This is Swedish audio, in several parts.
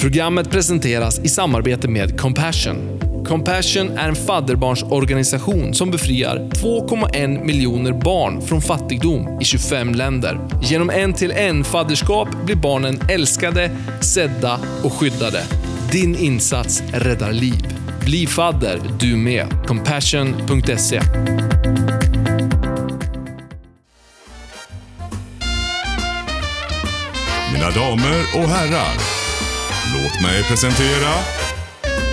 Programmet presenteras i samarbete med Compassion. Compassion är en fadderbarnsorganisation som befriar 2,1 miljoner barn från fattigdom i 25 länder. Genom en-till-en fadderskap blir barnen älskade, sedda och skyddade. Din insats räddar liv. Bli fadder du med. Compassion.se Mina damer och herrar, låt mig presentera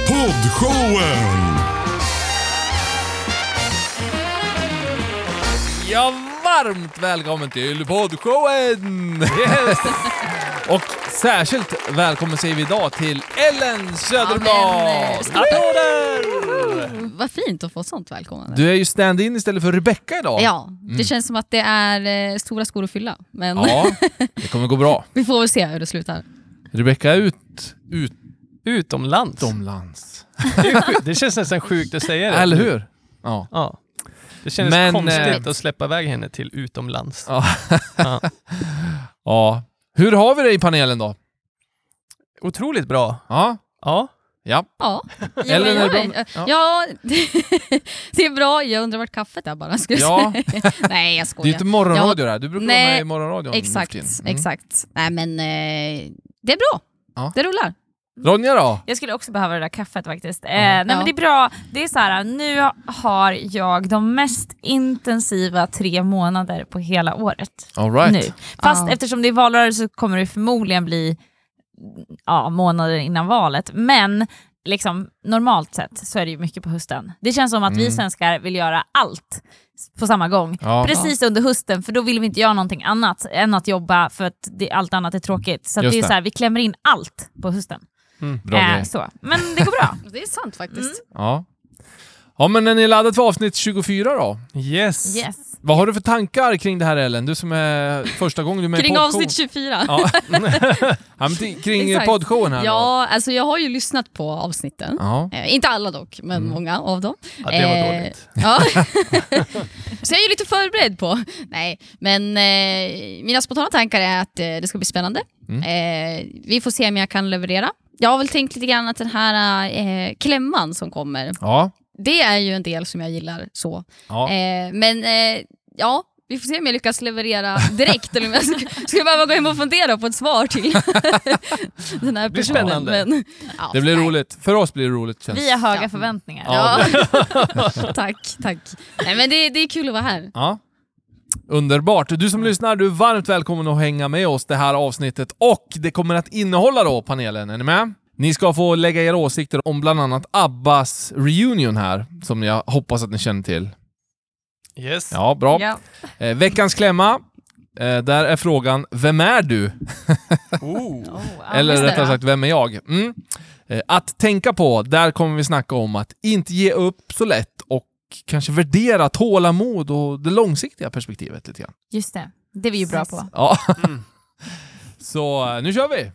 Poddshowen! Ja, varmt välkommen till poddshowen! Yes. Och särskilt välkommen säger vi idag till Ellen Söderblad! Amen. Applåder! Vad fint att få sånt välkomnande. Du är ju stand-in istället för Rebecca idag. Ja, det känns som att det är eh, stora skor att fylla. Men Ja, det kommer gå bra. vi får väl se hur det slutar. Rebecca är ut, Utomlands. utomlands. Det, känns nästan sjukt att säga det. Eller hur? Ja. Ja. Det kändes Men, konstigt eh, att släppa iväg henne till utomlands. Ja. Ja. ja. Hur har vi det i panelen då? Otroligt bra. Ja. Ja. Ja. Ja, Eller men är det ja. ja. det är bra. Jag undrar vart kaffet är bara. Skulle jag Ja. säga. Nej, jag Det är skojar. inte morgonradio det här. Du brukar vara Nej, med i morgonradion Exakt, nu för tiden. Mm. exakt. Nej men eh, det är bra. Ja. Det rullar. Ronja då? Jag skulle också behöva det där kaffet faktiskt. Eh, nej, Ja. men det är bra. Det är så här, nu har jag de mest intensiva tre månader på hela året. All right. Nu. Fast Ja. eftersom det är valrörelse så kommer det förmodligen bli ja, månader innan valet. Men liksom, normalt sett så är det ju mycket på hösten. Det känns som att Mm. vi svenskar vill göra allt på samma gång. Ja. Precis under hösten, för då vill vi inte göra någonting annat än att jobba för att det, allt annat är tråkigt. Så det är det. så här, vi klämmer in allt på hösten. Bra Eh, grej. så. Men det går bra. Det är sant faktiskt. Ja. Ja, men är ni laddade för avsnitt 24 då? Yes. Yes. Vad har du för tankar kring det här Ellen? Du som är första gången du är med Kring i avsnitt poddshow. 24. Ja. kring poddshowen här då? Ja, alltså jag har ju lyssnat på avsnitten. Ja. Eh, inte alla dock, men Mm. många av dem. Ja, det var Eh, dåligt. Ja. så jag är ju lite förberedd på. Nej, men eh, mina spontana tankar är att eh, det ska bli spännande. Mm. Eh, vi får se om jag kan leverera. Jag har väl tänkt lite grann att den här eh, klämman som kommer, Ja. Det är ju en del som jag gillar så. ja. Eh, men eh, ja, vi får se om jag lyckas leverera direkt eller om jag ska, ska behöva gå hem och fundera på ett svar till den här blir personen. spännande. Men, ja, Det blir nej. roligt. För oss blir det roligt känns Vi har höga Ja. förväntningar. Ja. tack, tack. Nej, men det, det är kul att vara här. Ja. Underbart. Du som lyssnar, du är varmt välkommen att hänga med oss det här avsnittet och det kommer att innehålla då panelen. Är ni med? Ni ska få lägga era åsikter om bland annat Abbas reunion här, som jag hoppas att ni känner till. Yes. Ja, bra. Ja. Eh, veckans klämma. Eh, där är frågan, vem är du? Oh. Eller rättare sagt, vem är jag? Mm. Eh, att tänka på, där kommer vi snacka om att inte ge upp så lätt och kanske värdera tålamod och det långsiktiga perspektivet lite grann. Just det. Det är vi ju bra på. Ja. Mm. Så eh, nu kör vi!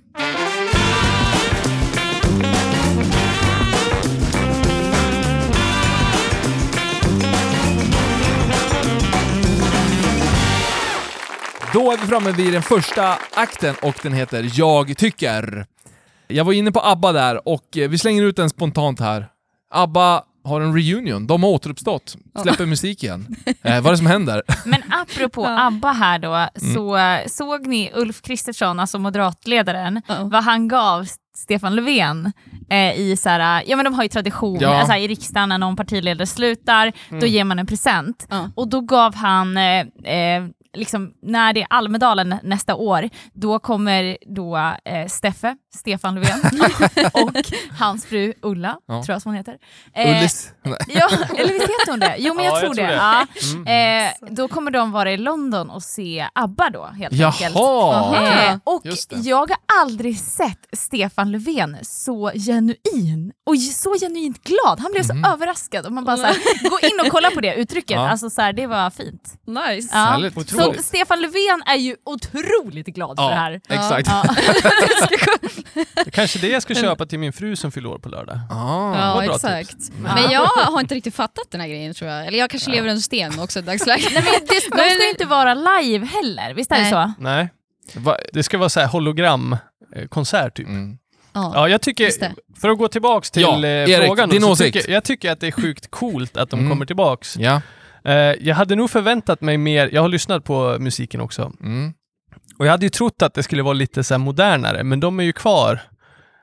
Då är vi framme vid den första akten och den heter Jag tycker. Jag var inne på ABBA där och eh, vi slänger ut den spontant här. ABBA har en reunion, de har återuppstått, släpper musik igen. Eh, vad är det som händer? Men apropå ABBA här då, så eh, såg ni Ulf Kristersson, alltså moderatledaren, Ja. vad han gav Stefan Löfven eh, i så här, ja men de har ju tradition, Ja. alltså, i riksdagen när någon partiledare slutar, då ger man en present. Ja. Och då gav han, eh, eh, liksom, när det är Almedalen nä- nästa år, då kommer då eh, Steffe, Stefan Löfven, och hans fru Ulla, Ja. tror jag som hon heter. Eh, Ullis? Ja, eller visst heter hon det? Jo men jag, Ja, tror, jag tror det. det. Ja. Eh, då kommer de vara i London och se ABBA då helt enkelt. Jaha! Eh, och jag har aldrig sett Stefan Löfven så genuin och så genuint glad. Han blev så överraskad och man bara så här, gå in och kolla på det uttrycket. Mhm. Ja. Alltså så här, det var fint. Nice. Ja. Härligt. Så Otroligt. Stefan Löfven är ju otroligt glad för det här. exakt. Ja. Det kanske det jag ska köpa till min fru som fyller år på lördag. Ah. Ja, exakt. Men jag har inte riktigt fattat den här grejen tror jag. Eller jag kanske lever under sten också i dagsläget. Nej, men det, de ska ju inte vara live heller, visst är det så? Nej, det ska vara så här hologramkonsert typ. Mm. Ja. Ja, jag tycker, för att gå tillbaks till Ja, eh, Erik, frågan. då, din så åsikt. Tycker, jag tycker att det är sjukt coolt att de Mm. kommer tillbaks. Ja. Eh, jag hade nog förväntat mig mer, jag har lyssnat på musiken också, Mm. och jag hade ju trott att det skulle vara lite så här modernare, men de är ju kvar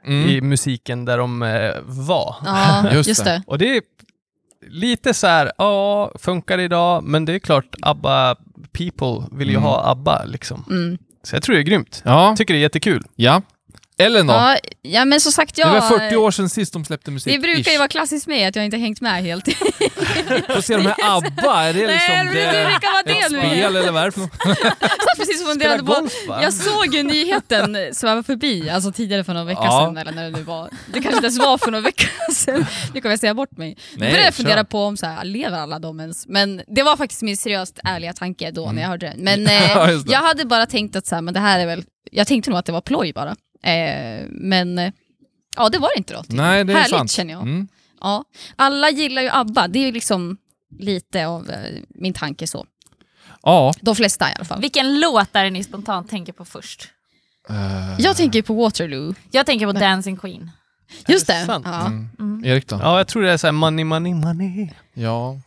Mm. i musiken där de eh, var. Ja, Just just, det. det. Och det är lite så här, ja, funkar idag, men det är klart, ABBA people vill ju Mm. ha ABBA liksom. Mm. Så jag tror det är grymt. Ja. Jag tycker det är jättekul. ja. Ellen då? Ja, ja, men som sagt, jag... Det var 40 år sedan sist de släppte musik. Det brukar ju vara klassiskt med att jag inte hängt med helt. Får se de här ABBA, är det liksom Nej, det vara ett det nu. spel eller vad är det för något? Jag precis och funderade Spela på... Jag såg ju nyheten sväva förbi, alltså tidigare för någon vecka Ja. sedan, eller när det nu var. Det kanske inte ens var för någon vecka sedan. Nu kommer jag säga bort mig. Nej, började jag kör. fundera på om så här, lever alla de ens? Men det var faktiskt min seriöst ärliga tanke då när jag hörde den. Men Mm. Ja, eh, det. jag hade bara tänkt att så här, men det här är väl... Jag tänkte nog att det var ploj bara. Eh, men eh, ja, det var det inte då. Nej, det är Härligt sant. känner jag. Mm. Ja. Alla gillar ju ABBA, det är ju liksom lite av eh, min tanke så. Ja. De flesta i alla fall. Vilken låt är det ni spontant tänker på först? eh, Jag tänker på Waterloo. Jag tänker på Dancing Queen. Just det det. sant? Ja. mm. Erik då? Ja, jag tror det är så här money, money, money. Ja.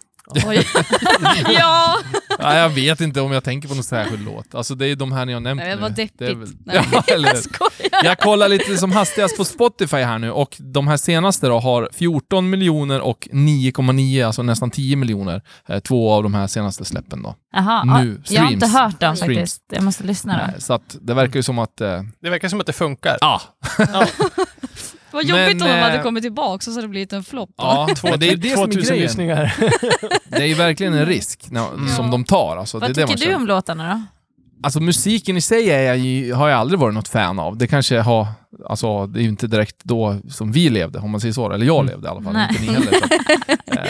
Oj. ja, ja. Jag vet inte om jag tänker på någon särskild låt. Alltså det är de här ni har nämnt Nej, nu. var deppigt. Det är väl... Nej, ja, eller... jag skojar. Jag kollar lite som hastigast på Spotify här nu och de här senaste då har 14 miljoner och 9,9, alltså nästan 10 miljoner. Eh, Två av de här senaste släppen då. Jaha, Nu, ja, jag har inte hört dem Streams. faktiskt. Jag måste lyssna då. Nej, Så att det verkar ju som att... Eh, Det verkar som att det funkar. ja, Vad jobbigt Men, om de hade eh, kommit tillbaka och så hade det blivit en flopp. ja men det är det som är 2000 grejen. lyssningar. Det är ju verkligen en risk när, som de tar. Alltså, det är Vad det tycker du känner. om låtarna då? Alltså musiken i sig är jag ju, har jag aldrig varit något fan av. Det kanske har, alltså det är ju inte direkt då som vi levde, om man säger så. Eller jag Mm. levde i alla fall, Nej. inte ni heller. Eh,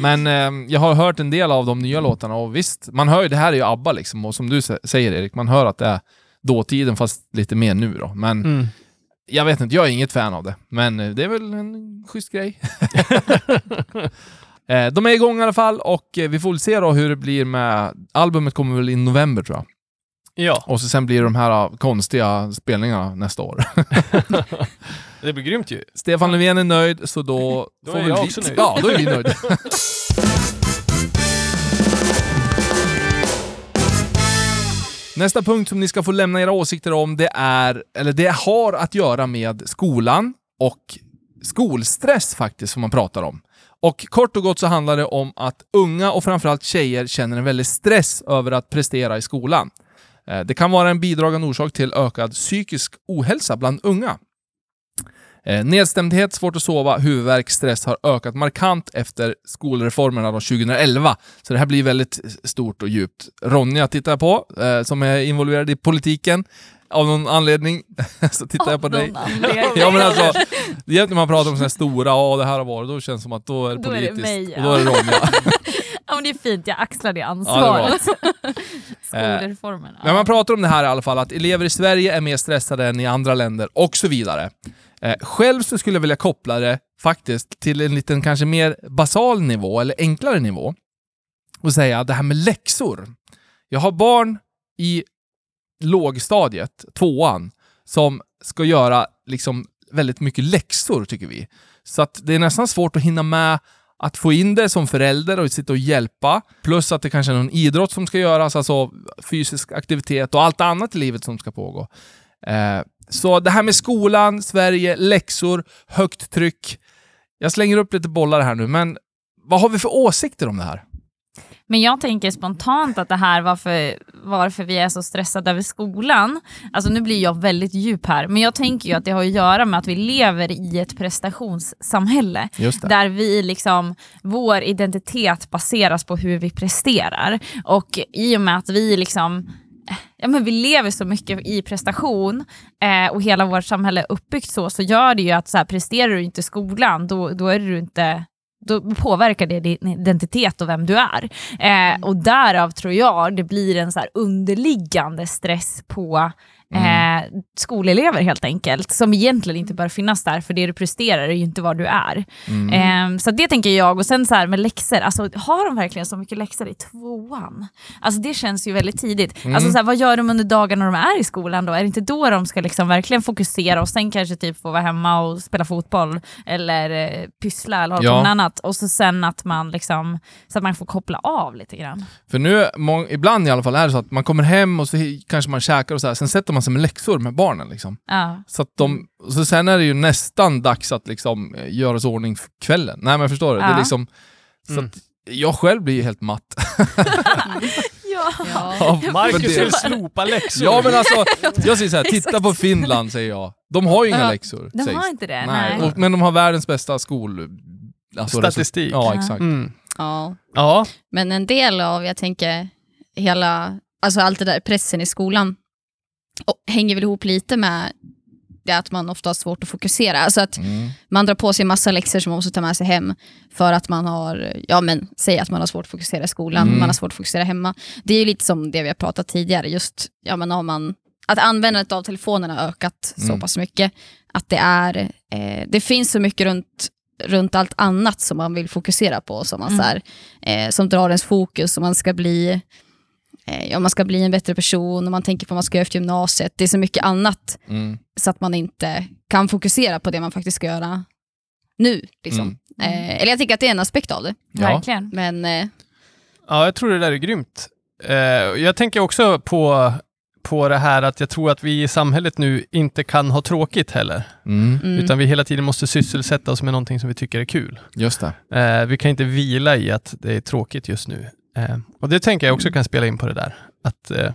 Men eh, jag har hört en del av de nya låtarna och visst, man hör ju, det här är ju ABBA liksom, och som du sä- säger Erik, man hör att det är dåtiden fast lite mer nu då. Men Mm. Jag vet inte, jag är inget fan av det. Men eh, det är väl en schysst grej. Eh, De är igång i alla fall och eh, vi får väl se då hur det blir med... Albumet kommer väl i november tror jag. Ja, Och så sen blir det de här uh, konstiga spelningarna nästa år. det blir grymt ju. Stefan Löfven är nöjd, så då... Då får är väl jag vi... också nöjd. Ja, då är vi nöjda. Nästa punkt som ni ska få lämna era åsikter om, det är, eller det har att göra med skolan och skolstress faktiskt, som man pratar om. Och kort och gott så handlar det om att unga och framförallt tjejer känner en väldig stress över att prestera i skolan. Eh, det kan vara en bidragande orsak till ökad psykisk ohälsa bland unga. Eh, Nedstämdhet, svårt att sova, huvudvärk, stress har ökat markant efter skolreformerna då 2011. Så det här blir väldigt stort och djupt. Ronja tittar jag på, eh, som är involverad i politiken. Av någon anledning så tittar jag på dig. Ja men alltså, det är när man pratar om sådana här stora, ja det här har varit, då känns det som att då är det Då är det politiskt. mig, Och då är det Ronja. Ja, men det är fint, jag axlar det Ja, ansvaret. Skolreformen. Men man pratar om det här i alla fall, att elever i Sverige är mer stressade än i andra länder och så vidare. Eh, själv så skulle jag vilja koppla det faktiskt till en liten kanske mer basal nivå, eller enklare nivå. Och säga det här med läxor. Jag har barn i lågstadiet, tvåan, som ska göra liksom väldigt mycket läxor tycker vi. Så att det är nästan svårt att hinna med att få in det som förälder och sitta och hjälpa. Plus att det kanske är någon idrott som ska göras, alltså fysisk aktivitet och allt annat i livet som ska pågå. Eh, så det här med skolan, Sverige, läxor, högt tryck. Jag slänger upp lite bollar här nu, men vad har vi för åsikter om det här? Men jag tänker spontant att det här varför, varför vi är så stressade över skolan, alltså nu blir jag väldigt djup här, men jag tänker ju att det har att göra med att vi lever i ett prestationssamhälle. Där vi liksom, vår identitet baseras på hur vi presterar. Och i och med att vi liksom Ja, men vi lever så mycket i prestation eh, och hela vårt samhälle är uppbyggt så, så gör det ju att så här, presterar du inte i skolan, då, då är du inte då påverkar det din identitet och vem du är. Eh, och därav tror jag det blir en så underliggande stress på eh, skolelever helt enkelt, som egentligen inte bör finnas där, för det du presterar är ju inte vad du är. Mm. Eh, så det tänker jag, och sen så här med läxor, alltså, har de verkligen så mycket läxor i tvåan? Alltså det känns ju väldigt tidigt. Mm. Alltså, så här, vad gör de under dagarna de är i skolan då? Är det inte då de ska liksom verkligen fokusera och sen kanske typ få vara hemma och spela fotboll eller eh, pyssla eller hålla Ja. på med annat? Och så sen att man liksom, så att man får koppla av lite grann. För nu, ibland i alla fall är det så att man kommer hem och så kanske man käkar och så här, sen sätter man sig med läxor med barnen. Liksom. Ja. Så, att de, så sen är det ju nästan dags att liksom, göra sig ordning för kvällen. Nej men förstår du? Det är Ja. liksom, så Mm. att jag själv blir ju helt matt. Ja. av- för Marcus det. vill slopa läxor. Ja men alltså, jag säger så här, titta på Finland säger jag. De har ju inga Ja, läxor. De sägs har inte det? Nej. Nej. Och, men de har världens bästa skol... Alltså, Statistik. Ja, Ja. exakt. Mm. Ja. Ja, Men en del av, jag tänker, hela, alltså allt det där pressen i skolan och hänger väl ihop lite med det att man ofta har svårt att fokusera. Alltså att Mm. man drar på sig massa läxor som man måste ta med sig hem för att man har, ja men säg att man har svårt att fokusera i skolan, Mm. man har svårt att fokusera hemma. Det är ju lite som det vi har pratat tidigare, just ja men har man, att användandet av telefonen har ökat så Mm. pass mycket, att det är, eh, det finns så mycket runt runt allt annat som man vill fokusera på, som, man, Mm. så här, eh, som drar ens fokus, och man ska bli eh, ja, man ska bli en bättre person, och man tänker på vad man ska göra efter gymnasiet. Det är så mycket annat Mm. så att man inte kan fokusera på det man faktiskt ska göra nu. Liksom. Mm. Eh, eller jag tänker att det är en aspekt av det. Ja. Verkligen. Men eh, Ja, jag tror det där är grymt. Eh, jag tänker också på, på det här att jag tror att vi i samhället nu inte kan ha tråkigt heller. Mm. mm, Utan vi hela tiden måste sysselsätta oss med någonting som vi tycker är kul. Just det. Eh, vi kan inte vila i att det är tråkigt just nu. Eh, och det tänker jag också kan spela in på det där. Att eh,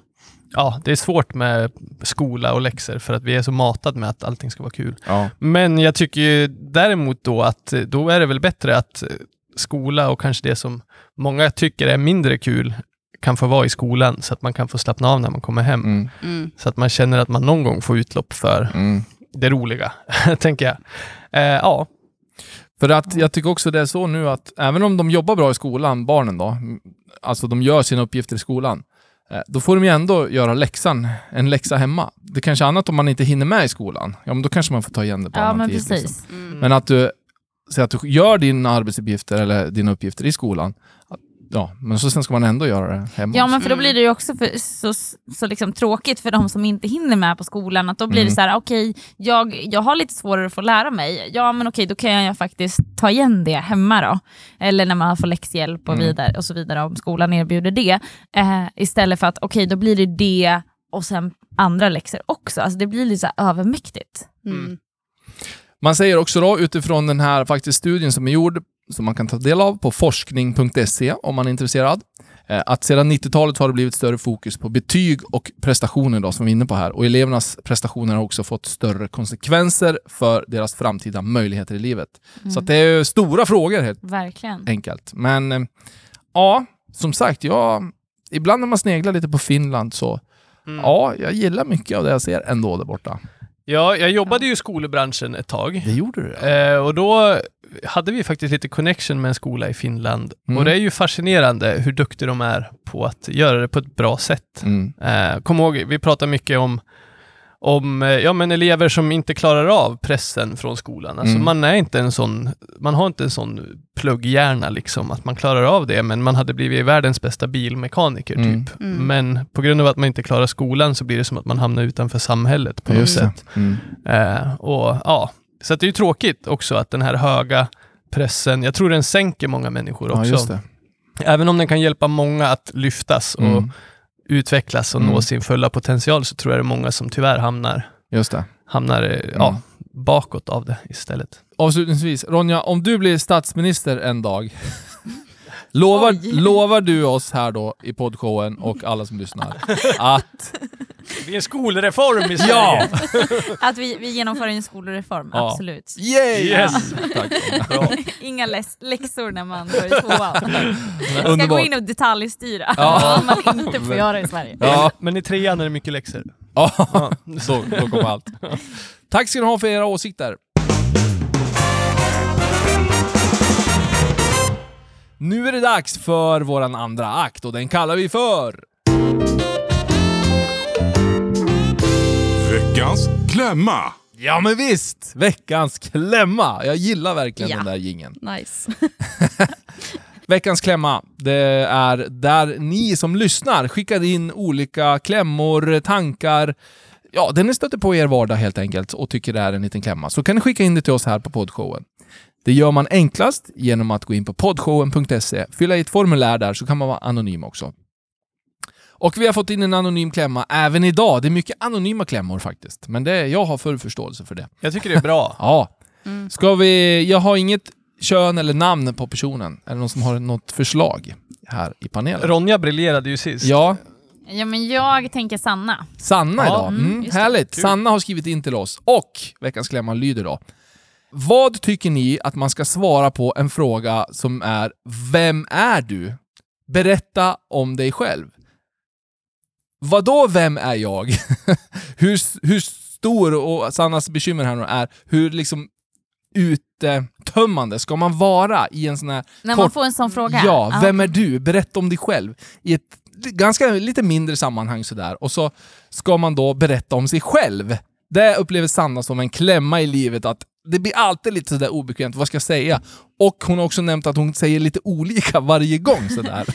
ja, det är svårt med skola och läxor för att vi är så matade med att allting ska vara kul. Ja. Men jag tycker ju däremot då att eh, då är det väl bättre att eh, skola och kanske det som många tycker är mindre kul kan få vara i skolan så att man kan få slappna av när man kommer hem. Mm. mm, Så att man känner att man någon gång får utlopp för Mm. det roliga, tänker jag. Eh, ja, För att jag tycker också det är så nu att även om de jobbar bra i skolan, barnen då, alltså de gör sina uppgifter i skolan, eh, då får de ju ändå göra läxan, en läxa hemma. Det är kanske är annat om man inte hinner med i skolan. Ja, men då kanske man får ta igen det på Ja, annan men tid. precis. Liksom. mm. Men att du, säg att du gör dina arbetsuppgifter eller dina uppgifter i skolan, ja, men så sen ska man ändå göra det hemma. Ja men för då Mm. blir det ju också för, så, så liksom tråkigt för de som inte hinner med på skolan, att då blir Mm. det så här: okej, jag, jag har lite svårare att få lära mig, ja men okej då kan jag faktiskt ta igen det hemma då. Eller när man får läxhjälp och, Mm. vidare, och så vidare, om skolan erbjuder det. Eh, istället för att okej, då blir det det och sen andra läxor också. Alltså det blir lite så här övermäktigt. Mm. Man säger också då utifrån den här faktiskt studien som är gjord, som man kan ta del av på forskning.se om man är intresserad, eh, att sedan 90-talet har det blivit större fokus på betyg och prestationer då, som vi är inne på här. Och elevernas prestationer har också fått större konsekvenser för deras framtida möjligheter i livet. Så att det är stora frågor helt Verkligen. enkelt. Men eh, ja, som sagt, jag, ibland när man sneglar lite på Finland så, Mm. ja, jag gillar mycket av det jag ser ändå där borta. Ja jag jobbade ju i skolbranschen ett tag. Det gjorde du ja. Eh, och då hade vi faktiskt lite connection med en skola i Finland. Mm. Och det är ju fascinerande hur duktiga de är på att göra det på ett bra sätt. Mm. Eh, kom ihåg, vi pratar mycket om, om eh, ja, men elever som inte klarar av pressen från skolan. Alltså Mm. man, är inte en sån, man har inte en sån plugghjärna, liksom, att man klarar av det, men man hade blivit världens bästa bilmekaniker. Mm. typ. Mm. Men på grund av att man inte klarar skolan så blir det som att man hamnar utanför samhället på något sätt. Mm. Eh, och, ja, så att det är ju tråkigt också att den här höga pressen, jag tror den sänker många människor Ja, också. just det. Även om den kan hjälpa många att lyftas och Mm. Utvecklas och Mm. nå sin fulla potential så tror jag det är många som tyvärr hamnar, Just det. hamnar eh, ja, bakåt av det istället. Avslutningsvis, Ronja, om du blir statsminister en dag, lovar, lovar du oss här då i poddshowen och alla som lyssnar att... Det är en skolreform i Ja! Att vi, vi genomför en skolreform, Ja. absolut. Yay! Yes! Tack. Bra. Inga läs- läxor när man går i tvåan. Ska gå in och detaljstyra, Ja. vad man inte får göra i Sverige. Ja, Men i trean är det mycket läxor. ja. Så, då kommer allt. Tack ska ni ha för era åsikter. Nu är det dags för våran andra akt och den kallar vi för... Veckans klämma. Ja men visst! Veckans klämma! Jag gillar verkligen Ja. den där jingeln. Nice. Veckans klämma, det är där ni som lyssnar skickar in olika klämmor, tankar, ja, det ni stöter på i er vardag helt enkelt och tycker det är en liten klämma. Så kan ni skicka in det till oss här på poddshowen. Det gör man enklast genom att gå in på poddshowen.se, fylla i ett formulär där så kan man vara anonym också. Och vi har fått in en anonym klämma även idag. Det är mycket anonyma klämmor faktiskt, men det, jag har full förståelse för det. Jag tycker det är bra. Ja. Mm. Ska vi... Jag har inget kön eller namn på personen. Är det någon som har något förslag här i panelen? Ronja briljerade ju sist. Ja, Ja, men jag tänker Sanna. Sanna Ja, idag. mm, Mm, härligt. Kul. Sanna har skrivit in till oss. Och veckans klämma lyder då. Vad tycker ni att man ska svara på en fråga som är Vem är du? Berätta om dig själv. Vadå vem är jag? hur, hur stor, och Sannas bekymmer här nu är, hur liksom uttömmande ska man vara i en sån här När man Kort- får en sån fråga. Ja, vem är du? Berätta om dig själv. I ett ganska lite mindre sammanhang sådär. Och så ska man då berätta om sig själv. Det upplever Sanna som en klämma i livet att det blir alltid lite sådär obekvämt, vad ska jag säga? Och hon har också nämnt att hon säger lite olika varje gång sådär.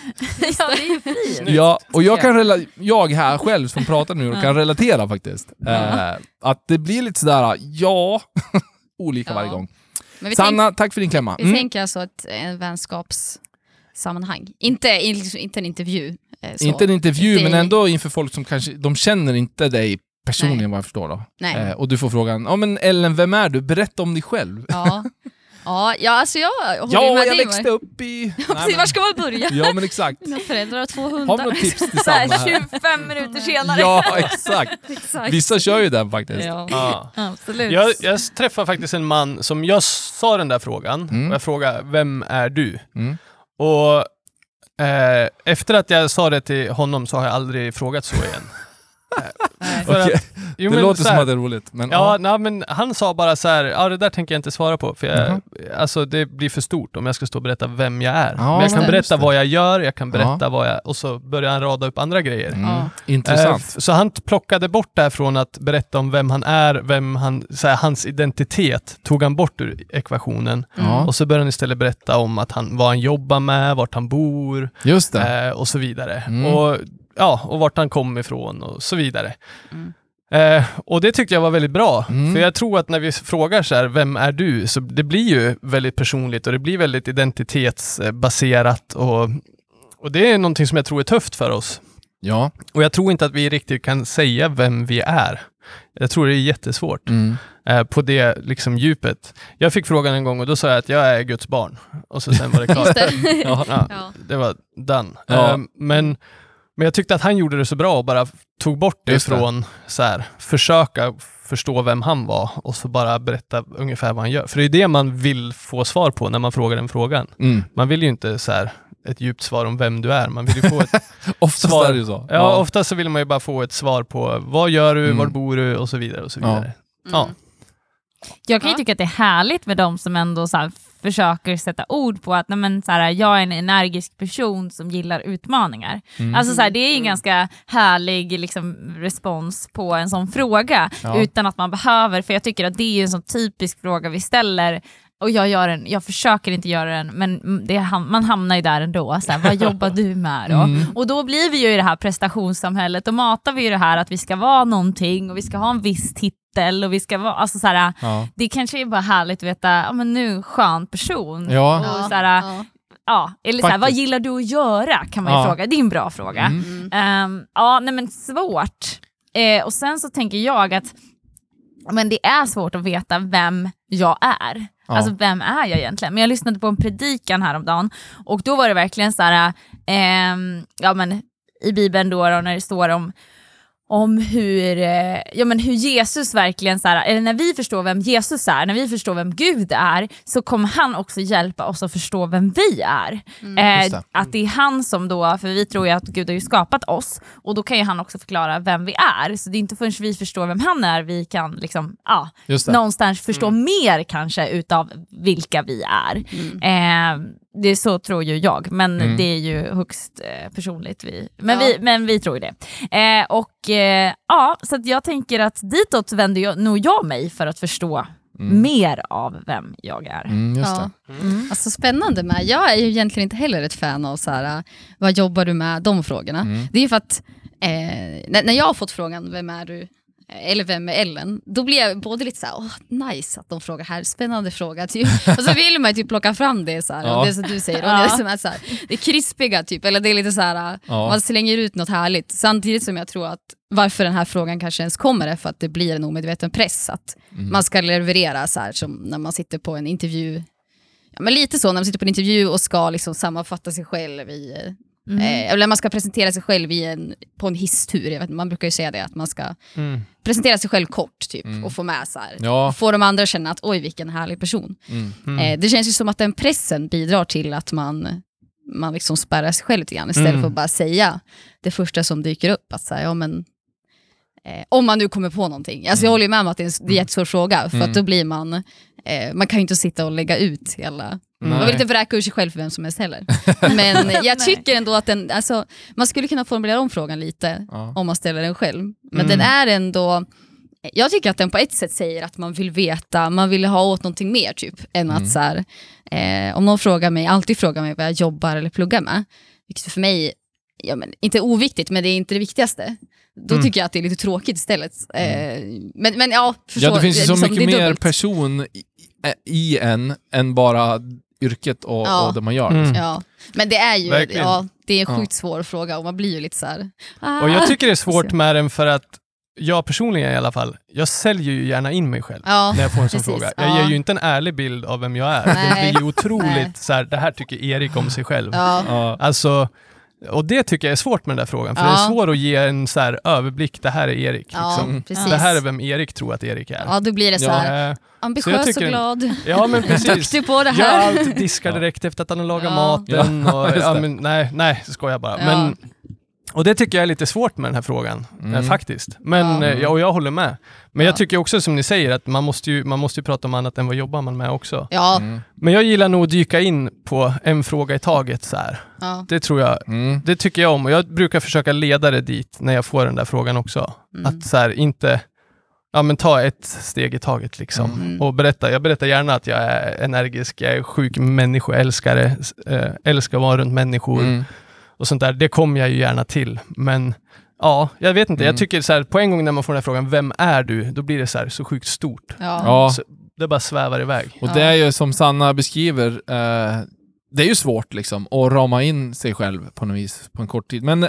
ja, det är ju fint. ja, och jag kan rela- jag här själv som pratar nu kan relatera faktiskt. Eh, att det blir lite sådär, ja, olika Ja. varje gång. Men vi, tänk, Sanna, tack för din klämma. vi Mm. tänker alltså ett en vänskapssammanhang. Inte, in- inte en intervju. eh, Så. Inte en intervju, Inte men ändå inför folk som kanske, de känner inte dig personligen Nej. vad jag förstår då. Nej. Eh, och du får frågan, ja men Ellen, vem är du? Berätta om dig själv. Ja. Ja, ja, alltså jag håller Ja, med jag dig. växte upp i... Ja, precis, var ska man börja? Ja men exakt. Mina föräldrar har två Har hundar. vi något tips till Så här, Sanna här? 25 minuter senare. Ja, exakt. Exakt. Vissa kör ju den faktiskt. Ja. Ja. Absolut. Jag, jag träffade faktiskt en man som jag sa den där frågan, Mm. och jag frågade vem är du? Mm. Och eh, efter att jag sa det till honom så har jag aldrig frågat så igen. Att, jo, det låter här- som att det är roligt, men Ja, ja. men han sa bara så här, ja det där tänker jag inte svara på, för jag, Mhm. alltså, det blir för stort om jag ska stå och berätta vem jag är. Ja, men jag kan berätta vad jag gör, jag kan berätta Ja. vad jag... Och så börjar han rada upp andra grejer. Mm. Ja. Intressant. Eh, Så han plockade bort det här från att berätta om vem han är, vem han, så här, hans identitet tog han bort ur ekvationen. Ja, Och så började han istället berätta om att han, vad han jobbar med, vart han bor just det. eh, och så vidare. Mm. Och, ja, och vart han kom ifrån och så vidare. Mm. Eh, och det tyckte jag var väldigt bra, Mm. för jag tror att när vi frågar så här, vem är du? Så det blir ju väldigt personligt och det blir väldigt identitetsbaserat och, och det är någonting som jag tror är tufft för oss. Ja. Och jag tror inte att vi riktigt kan säga vem vi är. Jag tror det är jättesvårt Mm. eh, på det liksom djupet. Jag fick frågan en gång och då sa jag att jag är Guds barn. Och så sen var det klart. Det. ja, Ja. det var done. Ja. Eh, men, men jag tyckte att han gjorde det så bra och bara tog bort det Just det. från så här, försöka förstå vem han var och så bara berätta ungefär vad han gör. För det är det man vill få svar på när man frågar den frågan. Mm. Man vill ju inte så här, ett djupt svar om vem du är. Man vill ju få ett Oftast Svar. är det ju så. Ja, ofta så vill man ju bara få ett svar på vad gör du, Mm. var bor du och så vidare. Och så Ja. vidare. Ja. Jag kan ju tycka att det är härligt med de som ändå så här, försöker sätta ord på att nej, men, så här, jag är en energisk person som gillar utmaningar. Mm. Alltså, så här, det är en ganska härlig liksom, respons på en sån fråga Ja. utan att man behöver, för jag tycker att det är en sån typisk fråga vi ställer och jag, gör en, jag försöker inte göra den, men det, man hamnar ju där ändå. Så här, vad jobbar du med då? Mm. Och då blir vi ju i det här prestationssamhället, då matar vi ju det här att vi ska vara någonting och vi ska ha en viss titel och vi ska vara, alltså så här, Ja. det kanske är bara härligt att veta, ja men nu skön person. Ja. Och så här, ja. ja, eller så här, vad gillar du att göra? Kan man ju Ja. fråga, det är en bra fråga. Mm. Ehm, ja, nej men svårt. Eh, och sen så tänker jag att men det är svårt att veta vem jag är. Ja. Alltså vem är jag egentligen? Men jag lyssnade på en predikan häromdagen och då var det verkligen så här, eh, ehm, ja men i Bibeln då, då när det står om om hur, eh, ja, men hur Jesus verkligen, så här, eller när vi förstår vem Jesus är, när vi förstår vem Gud är, så kommer han också hjälpa oss att förstå vem vi är. Eh, Just det. att det är han som då, för vi tror ju att Gud har ju skapat oss, och då kan ju han också förkara vem vi är. Så det är inte förrän vi förstår vem han är vi kan liksom, ja, någonstans förstå mer kanske utav vilka vi är. Eh, det är så tror ju jag, men Mm. det är ju högst eh, personligt. Vi, men, Ja. vi, men vi tror ju det. Eh, och eh, ja, Så att jag tänker att ditåt vänder jag, nog jag mig för att förstå mer av vem jag är. Mm, just Ja. det. Mm. Alltså spännande med. Jag är ju egentligen inte heller ett fan av så här, vad jobbar du med, de frågorna. Mm. Det är ju för att eh, när, när jag har fått frågan, vem är du? Eller vem är Ellen? Då blir jag både lite såhär, åh nice att de frågar här, spännande fråga. Typ. Och så vill man ju typ plocka fram det, så här, Ja. och det som du säger. Och Ja. det, som är så här, det är krispiga typ, eller det är lite så här, Ja. man slänger ut något härligt. Samtidigt som jag tror att varför den här frågan kanske ens kommer är för att det blir en omedveten press. Att Mm. man ska leverera så här som när man sitter på en intervju. Ja, men lite så när man sitter på en intervju och ska liksom sammanfatta sig själv i Mm. Eh, eller man ska presentera sig själv i en, på en hisstur. Jag vet, man brukar ju säga det, att man ska Mm. presentera sig själv kort typ, Mm. och få med så här. Ja. Få de andra att känna att oj vilken härlig person. Mm. Mm. Eh, det känns ju som att den pressen bidrar till att man, man liksom spärrar sig själv lite grann istället Mm. för att bara säga det första som dyker upp. Att säga, ja, men, eh, om man nu kommer på någonting. Alltså, Jag håller ju med om att det är en, jättesvår fråga, för Mm. att då blir man, eh, man kan ju inte sitta och lägga ut hela man vill inte vräka ur sig själv för vem som helst heller. Men jag tycker ändå att den, alltså, man skulle kunna formulera om frågan lite Ja. om man ställer den själv. Men Mm. den är ändå, jag tycker att den på ett sätt säger att man vill veta, man vill ha åt någonting mer typ. Än Mm. att så här, eh, om någon frågar mig, alltid frågar mig vad jag jobbar eller pluggar med. Vilket för mig, ja, men, inte oviktigt men det är inte det viktigaste. Då Mm. tycker jag att det är lite tråkigt istället. Eh, men, men ja, förstår, Ja, det finns ju så liksom, mycket mer person i, i en än bara yrket och, Ja. och det man gör. Mm. Ja, men det är ju Verkligen. ja, det är en Ja. sjukt svår fråga och man blir ju lite så här. Ah. Och jag tycker det är svårt med den för att jag personligen i alla fall, jag säljer ju gärna in mig själv Ja, när jag får en sån precis. fråga. Jag Ja. ger ju inte en ärlig bild av vem jag är. Det Nej. blir ju otroligt så här, det här tycker Erik om sig själv. ja. Ja. Alltså, och det tycker jag är svårt med den där frågan, för Ja. det är svårt att ge en så här överblick, det här är Erik. ja Liksom. precis. Det här är vem Erik tror att Erik är. Ja, då blir det så Ja. här, Eh, ambitiös tycker och glad, ja men precis. duktig på det Gör här. allt, diskar Ja. direkt efter att han har lagat Ja. maten. Och, ja, men, nej, nej, så skojar jag bara. Ja. Men, och det tycker jag är lite svårt med den här frågan, Mm. eh, faktiskt. Men, Ja. eh, ja, och jag håller med. Men Ja. jag tycker också som ni säger, att man måste ju, man måste ju prata om annat än vad jobbar man med också. Ja, Mm. Men jag gillar nog att dyka in på en fråga i taget så här. ja. Det tror jag, Mm. det tycker jag om och jag brukar försöka leda det dit när jag får den där frågan också. Mm. Att så här, inte, ja men ta ett steg i taget liksom. Mm. Och berätta, jag berättar gärna att jag är energisk, jag är sjuk människoälskare, äh, älskar att vara runt människor Mm. Och sånt där. Det kommer jag ju gärna till. Men ja, jag vet inte, Mm. jag tycker så här, på en gång när man får den här frågan, vem är du? Då blir det så här, så sjukt stort. Ja. Ja, Så det bara svävar iväg. och det är ju som Sanna beskriver, eh, det är ju svårt liksom att rama in sig själv på något vis på en kort tid. Men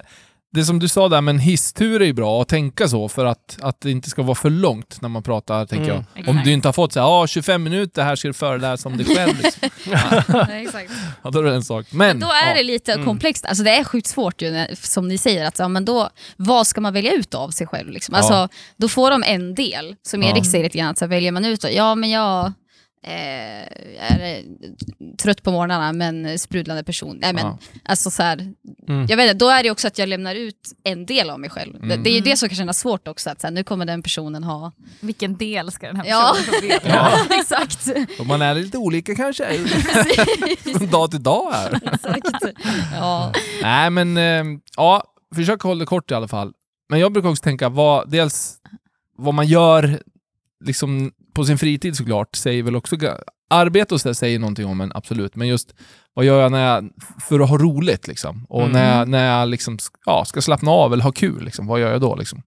det som du sa där med en hisstur är ju bra att tänka så för att, att det inte ska vara för långt när man pratar, tänker Mm. jag. Om Exakt. du inte har fått så här, ah, 25 minuter, här ska du föreläsa om dig själv. Liksom. Ja, exakt. Ja, då är det en sak. Men, Då är ja. det lite Mm. komplext, alltså det är sjukt svårt ju, när- som ni säger, att, ja, men då, vad ska man välja ut av sig själv? Liksom? Ja. Alltså, då får de en del, som Ja. Erik säger lite grann, att så här, väljer man ut, då, ja men jag eh, är eh, trött på morgnarna men sprudlande person. Nej, men, Ja. alltså, så här, Mm. jag vet inte, då är det också att jag lämnar ut en del av mig själv. Det, Mm. det är ju det som kan kännas svårt också, att så här, nu kommer den personen ha... Vilken del ska den här Ja, personen få veta? ja. exakt. Och man är lite olika kanske, från dag till dag här. exakt. Ja. Nej, men eh, ja, försök hålla det kort i alla fall. Men jag brukar också tänka, vad, dels vad man gör liksom på sin fritid såklart, säger väl också... Arbete och så där säger någonting om en, absolut. Men just vad gör jag när jag, för att ha roligt liksom? Och Mm. när jag, när jag liksom, ja, ska slappna av eller ha kul, liksom, vad gör jag då? Liksom?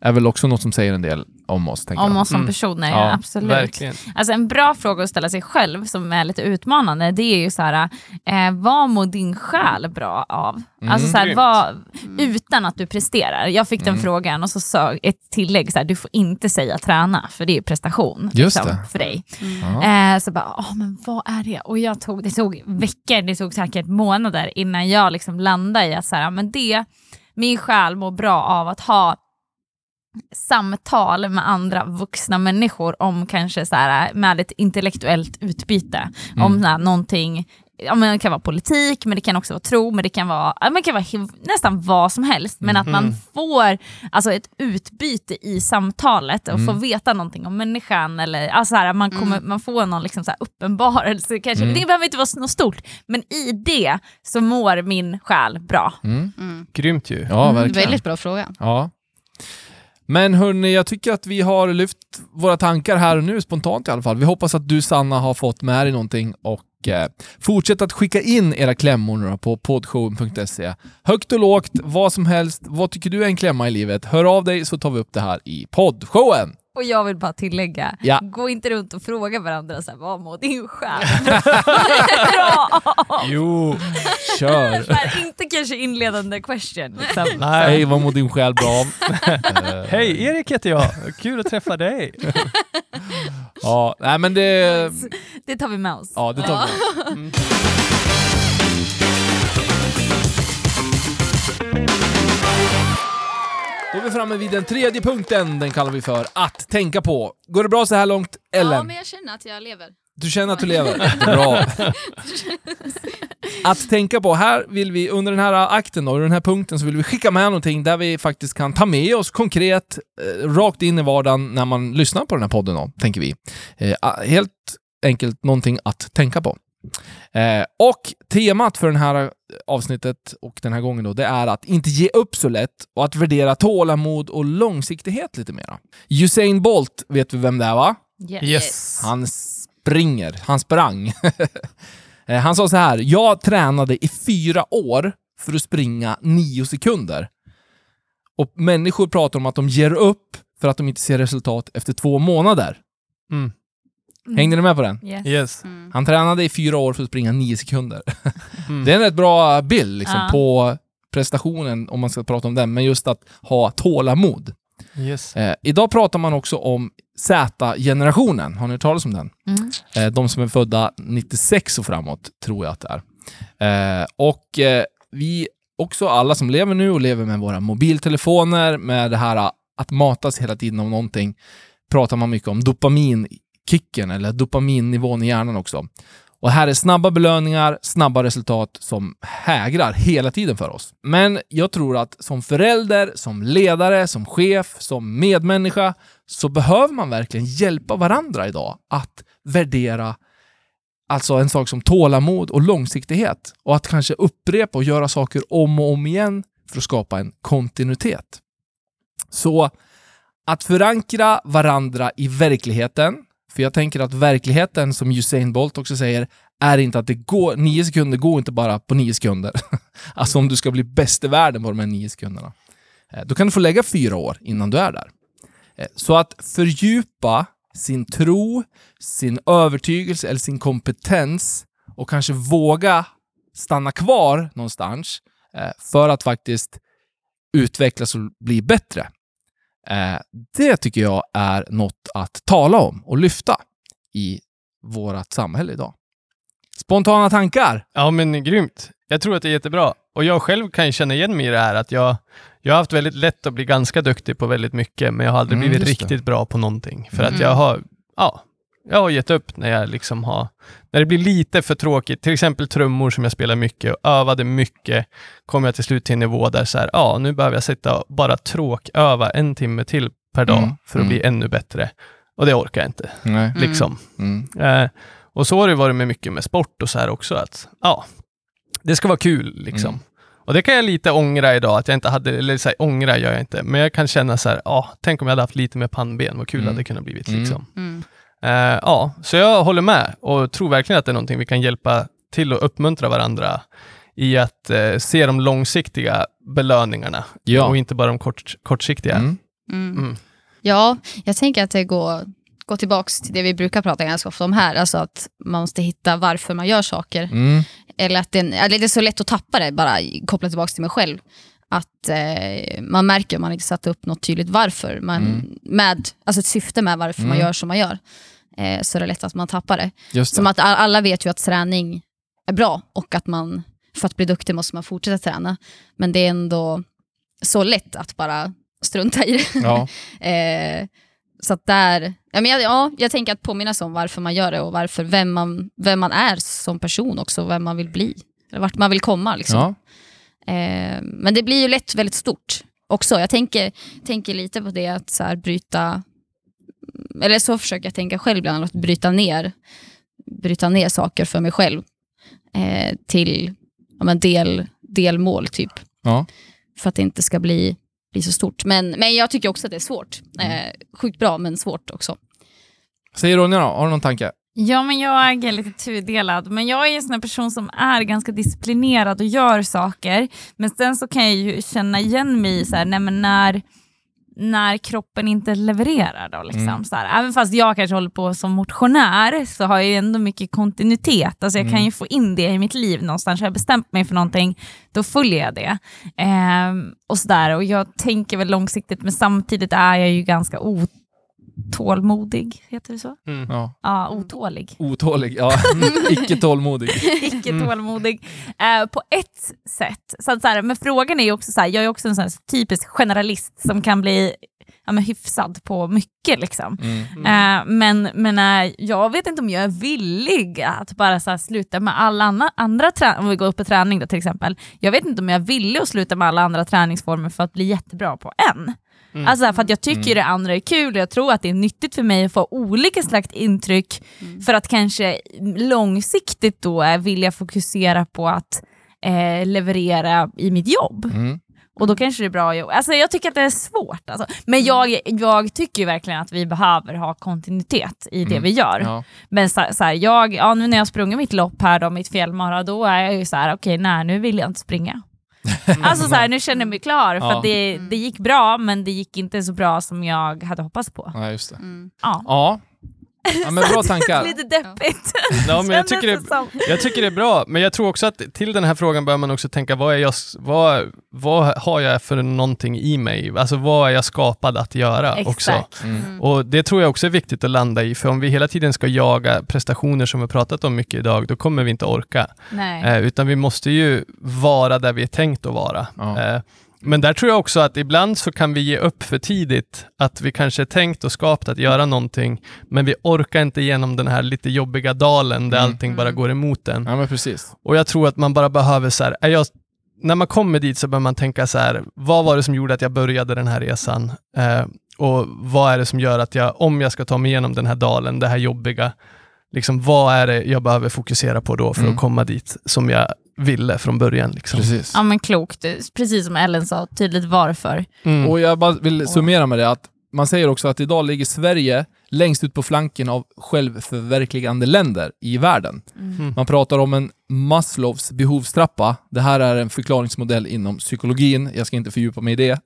Är väl också något som säger en del om oss, tänker Om jag. oss som Mm. personer, Ja, ja, absolut. Verkligen. Alltså en bra fråga att ställa sig själv som är lite utmanande, det är ju så här, eh, vad mår din själ bra av? Mm, alltså så här, vad, utan att du presterar. Jag fick den Mm. frågan och så sa ett tillägg, så här, du får inte säga träna, för det är ju prestation Just liksom, det. för dig. Ja. Eh, så bara, åh, men vad är det? Och jag tog, det tog veckor, det tog säkert månader innan jag liksom landade i att så här, men det, min själ mår bra av att ha samtal med andra vuxna människor om kanske så här, med ett intellektuellt utbyte. Mm. Om så här, någonting ja, men det kan vara politik, men det kan också vara tro, men det kan vara, ja, men det kan vara nästan vad som helst. Men att man får alltså, ett utbyte i samtalet och får veta någonting om människan. Eller, alltså, här, man, kommer, man får någon liksom, så här, uppenbarelse. Kanske. Det behöver inte vara något stort, men i det så mår min själ bra. Grymt ju. Ja, verkligen. Väldigt bra fråga. Ja. Men hörni, jag tycker att vi har lyft våra tankar här och nu, spontant i alla fall. Vi hoppas att du Sanna har fått med dig någonting och eh, fortsätt att skicka in era klämmor nu då på poddshowen.se. Högt och lågt, vad som helst. Vad tycker du är en klämma i livet? Hör av dig så tar vi upp det här i poddshowen. Och jag vill bara tillägga, Ja. gå inte runt och fråga varandra så här, vad mår din själ bra? Jo, kör. Här, inte kanske inledande question. Liksom. Nej. Hej, vad mår din själ bra av? Hej, Erik heter jag. Kul att träffa dig. Ja, nej men det... Det tar vi med oss. Ja, det tar vi. Mm. Då är vi framme vid den tredje punkten, den kallar vi för att tänka på. Går det bra så här långt, Ellen? Ja, men jag känner att jag lever. Du känner att du lever? Bra. Att tänka på, här vill vi under den här akten då, den här punkten så vill vi skicka med någonting där vi faktiskt kan ta med oss konkret, eh, rakt in i vardagen när man lyssnar på den här podden då, tänker vi. Eh, helt enkelt någonting att tänka på. Eh, och temat för det här avsnittet och den här gången då, det är att inte ge upp så lätt och att värdera tålamod och långsiktighet lite mera. Usain Bolt vet vi vem det är va? Yes. Yes. Han springer. Han sprang. Eh, han sa så här. Jag tränade i fyra år för att springa nio sekunder. Och människor pratar om att de ger upp för att de inte ser resultat efter två månader. Mm. Hängde ni med på den? Yes. Yes. Mm. Han tränade i fyra år för att springa nio sekunder. Mm. Det är en rätt bra bild liksom, Ja. på prestationen, om man ska prata om den, men just att ha tålamod. Yes. Eh, idag pratar man också om Z-generationen. Har ni hört talas om den? Mm. Eh, de som är födda 96 och framåt, tror jag att det är. Eh, och eh, vi, också alla som lever nu och lever med våra mobiltelefoner, med det här att matas hela tiden om någonting, pratar man mycket om kicken eller dopaminnivån i hjärnan också. Och här är snabba belöningar, snabba resultat som hägrar hela tiden för oss. Men jag tror att som förälder, som ledare, som chef, som medmänniska så behöver man verkligen hjälpa varandra idag att värdera alltså en sak som tålamod och långsiktighet och att kanske upprepa och göra saker om och om igen för att skapa en kontinuitet. Så att förankra varandra i verkligheten, för jag tänker att verkligheten, som Usain Bolt också säger, är inte att det går, nio sekunder går inte bara på nio sekunder. alltså om du ska bli bäst i världen på de här nio sekunderna. Eh, då kan du få lägga fyra år innan du är där. Eh, så att fördjupa sin tro, sin övertygelse eller sin kompetens och kanske våga stanna kvar någonstans eh, för att faktiskt utvecklas och bli bättre. Eh, Det tycker jag är något att tala om och lyfta i vårt samhälle idag. Spontana tankar? Ja, men grymt. Jag tror att det är jättebra. Och jag själv kan ju känna igen mig i det här att jag, jag har haft väldigt lätt att bli ganska duktig på väldigt mycket, men jag har aldrig Mm, blivit riktigt bra på någonting. För Mm. att jag har, ja, jag har gett upp när jag liksom har, när det blir lite för tråkigt, till exempel trummor som jag spelar mycket och övade mycket, kom jag till slut till en nivå där så här, ja, nu behöver jag sitta och bara tråköva en timme till per dag Mm, för att mm. bli ännu bättre. Och det orkar jag inte, Nej. liksom. Mm. Eh, och så har det varit med mycket med sport och så här också, att ja, det ska vara kul liksom. Mm. Och det kan jag lite ångra idag, att jag inte hade, eller så här, ångra gör jag inte, men jag kan känna så här, ja, tänk om jag hade haft lite mer pannben, vad kul Mm. det hade kunnat blivit Mm. liksom. Eh, ja, så jag håller med och tror verkligen att det är någonting vi kan hjälpa till att uppmuntra varandra i att eh, se de långsiktiga belöningarna Ja. och inte bara de kort, kortsiktiga. Mm. Mm. Mm. Ja, jag tänker att det går, går tillbaks till det vi brukar prata ganska ofta om här, alltså att man måste hitta varför man gör saker. Mm. Eller att det, eller det är så lätt att tappa det, bara koppla tillbaka till mig själv. Att eh, man märker om man inte satt upp något tydligt varför, man, Mm. med, alltså ett syfte med varför man Mm. gör som man gör. Eh, så är det lätt att man tappar det. Just det. Som att all- alla vet ju att träning är bra och att man, för att bli duktig måste man fortsätta träna. Men det är ändå så lätt att bara strunta i det. Ja. Eh, så att där, ja, men jag, ja, jag tänker att påminnas om varför man gör det och varför, vem man, vem man är som person också, vem man vill bli. Eller vart man vill komma. Liksom. Ja. Eh, men det blir ju lätt väldigt stort också. Jag tänker, tänker lite på det att så här, bryta, eller så försöker jag tänka själv ibland, att bryta ner, bryta ner saker för mig själv eh, till ja, men del, delmål typ. Ja. För att det inte ska bli, bli så stort. Men, men jag tycker också att det är svårt. Eh, sjukt bra men svårt också. Säger Ronja då, har du någon tanke? Ja, men jag är lite tudelad. Men jag är en sån här person som är ganska disciplinerad och gör saker. Men sen så kan jag ju känna igen mig i så här, nej, men när, när kroppen inte levererar. Då, liksom, Mm. så här. Även fast jag kanske håller på som motionär så har jag ju ändå mycket kontinuitet. Alltså jag kan Mm. ju få in det i mitt liv någonstans. Har jag bestämt mig för någonting, då följer jag det. Ehm, och, så där. och Jag tänker väl långsiktigt, men samtidigt är jag ju ganska otålmodig. Heter det så? Ja. Ja, otålig. Otålig, ja. Icke tålmodig. icke tålmodig eh, på ett sätt. Så att, så här, men frågan är ju också så här, jag är också en sån här typisk generalist som kan bli ja, men hyfsad på mycket. Liksom. Mm. Eh, men men eh, jag vet inte om jag är villig att bara så här, sluta med alla andra, andra om vi går upp på träning då, till exempel. Jag vet inte om jag är villig att sluta med alla andra träningsformer för att bli jättebra på en. Mm. Alltså för att jag tycker det andra är kul och jag tror att det är nyttigt för mig att få olika slags intryck för att kanske långsiktigt då vilja fokusera på att eh, leverera i mitt jobb. Mm. Och då kanske det är bra att. Alltså jag tycker att det är svårt. Alltså. Men jag, jag tycker verkligen att vi behöver ha kontinuitet i det Mm. vi gör. Ja. Men så, så här, jag, ja, nu när jag sprungit mitt lopp här, då, mitt fjällmara, då är jag ju så här, okej, nej nu vill jag inte springa. Alltså så här, nu känner jag mig klar, för Ja. att det, det gick bra, men det gick inte så bra som jag hade hoppats på. ja, just det. Mm. Ja. Ja. Ja, men bra tankar. Lite deppigt. Ja, men jag, tycker det, jag tycker det är bra, men jag tror också att till den här frågan bör man också tänka, vad, är jag, vad, vad har jag för någonting i mig? Alltså vad är jag skapad att göra också? Exakt. Mm. Och Det tror jag också är viktigt att landa i, för om vi hela tiden ska jaga prestationer som vi har pratat om mycket idag, då kommer vi inte orka. Nej. Eh, utan vi måste ju vara där vi är tänkt att vara. Ja. Eh, men där tror jag också att ibland så kan vi ge upp för tidigt, att vi kanske är tänkt och skapat att göra någonting, men vi orkar inte igenom den här lite jobbiga dalen där Mm. allting bara går emot en. Ja, men precis. Och jag tror att man bara behöver så här, är jag, när man kommer dit så bör man tänka så här, vad var det som gjorde att jag började den här resan? Eh, och vad är det som gör att jag, om jag ska ta mig igenom den här dalen, det här jobbiga, liksom vad är det jag behöver fokusera på då för Mm. att komma dit som jag ville från början? Liksom. Precis. Ja men klokt, precis som Ellen sa, tydligt varför. Mm. Och jag bara vill summera med det att man säger också att idag ligger Sverige längst ut på flanken av självförverkligande länder i världen. Mm. Man pratar om en Maslows behovstrappa. Det här är en förklaringsmodell inom psykologin. Jag ska inte fördjupa mig i det.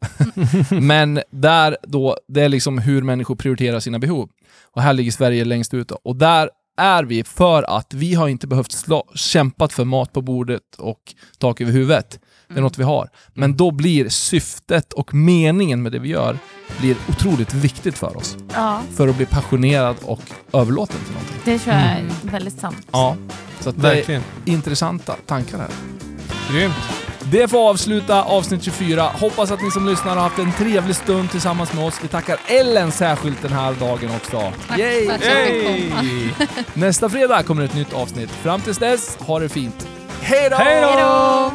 Men där då, det är liksom hur människor prioriterar sina behov. Och här ligger Sverige längst ut. Och där är vi för att vi har inte behövt slå, kämpat för mat på bordet och tak över huvudet. Det är något vi har. Men då blir syftet och meningen med det vi gör blir otroligt viktigt för oss. Ja, För att bli passionerad och överlåten till någonting. det tror jag är väldigt sant. Ja. Så att det är Verkligen. intressanta tankar här. Grymt. Det får avsluta avsnitt 24. Hoppas att ni som lyssnar har haft en trevlig stund tillsammans med oss. Vi tackar Ellen särskilt den här dagen också. Tack Yay! för att jag fick komma. Nästa fredag kommer ett nytt avsnitt. Fram tills dess, ha det fint. Hej då! Hej då!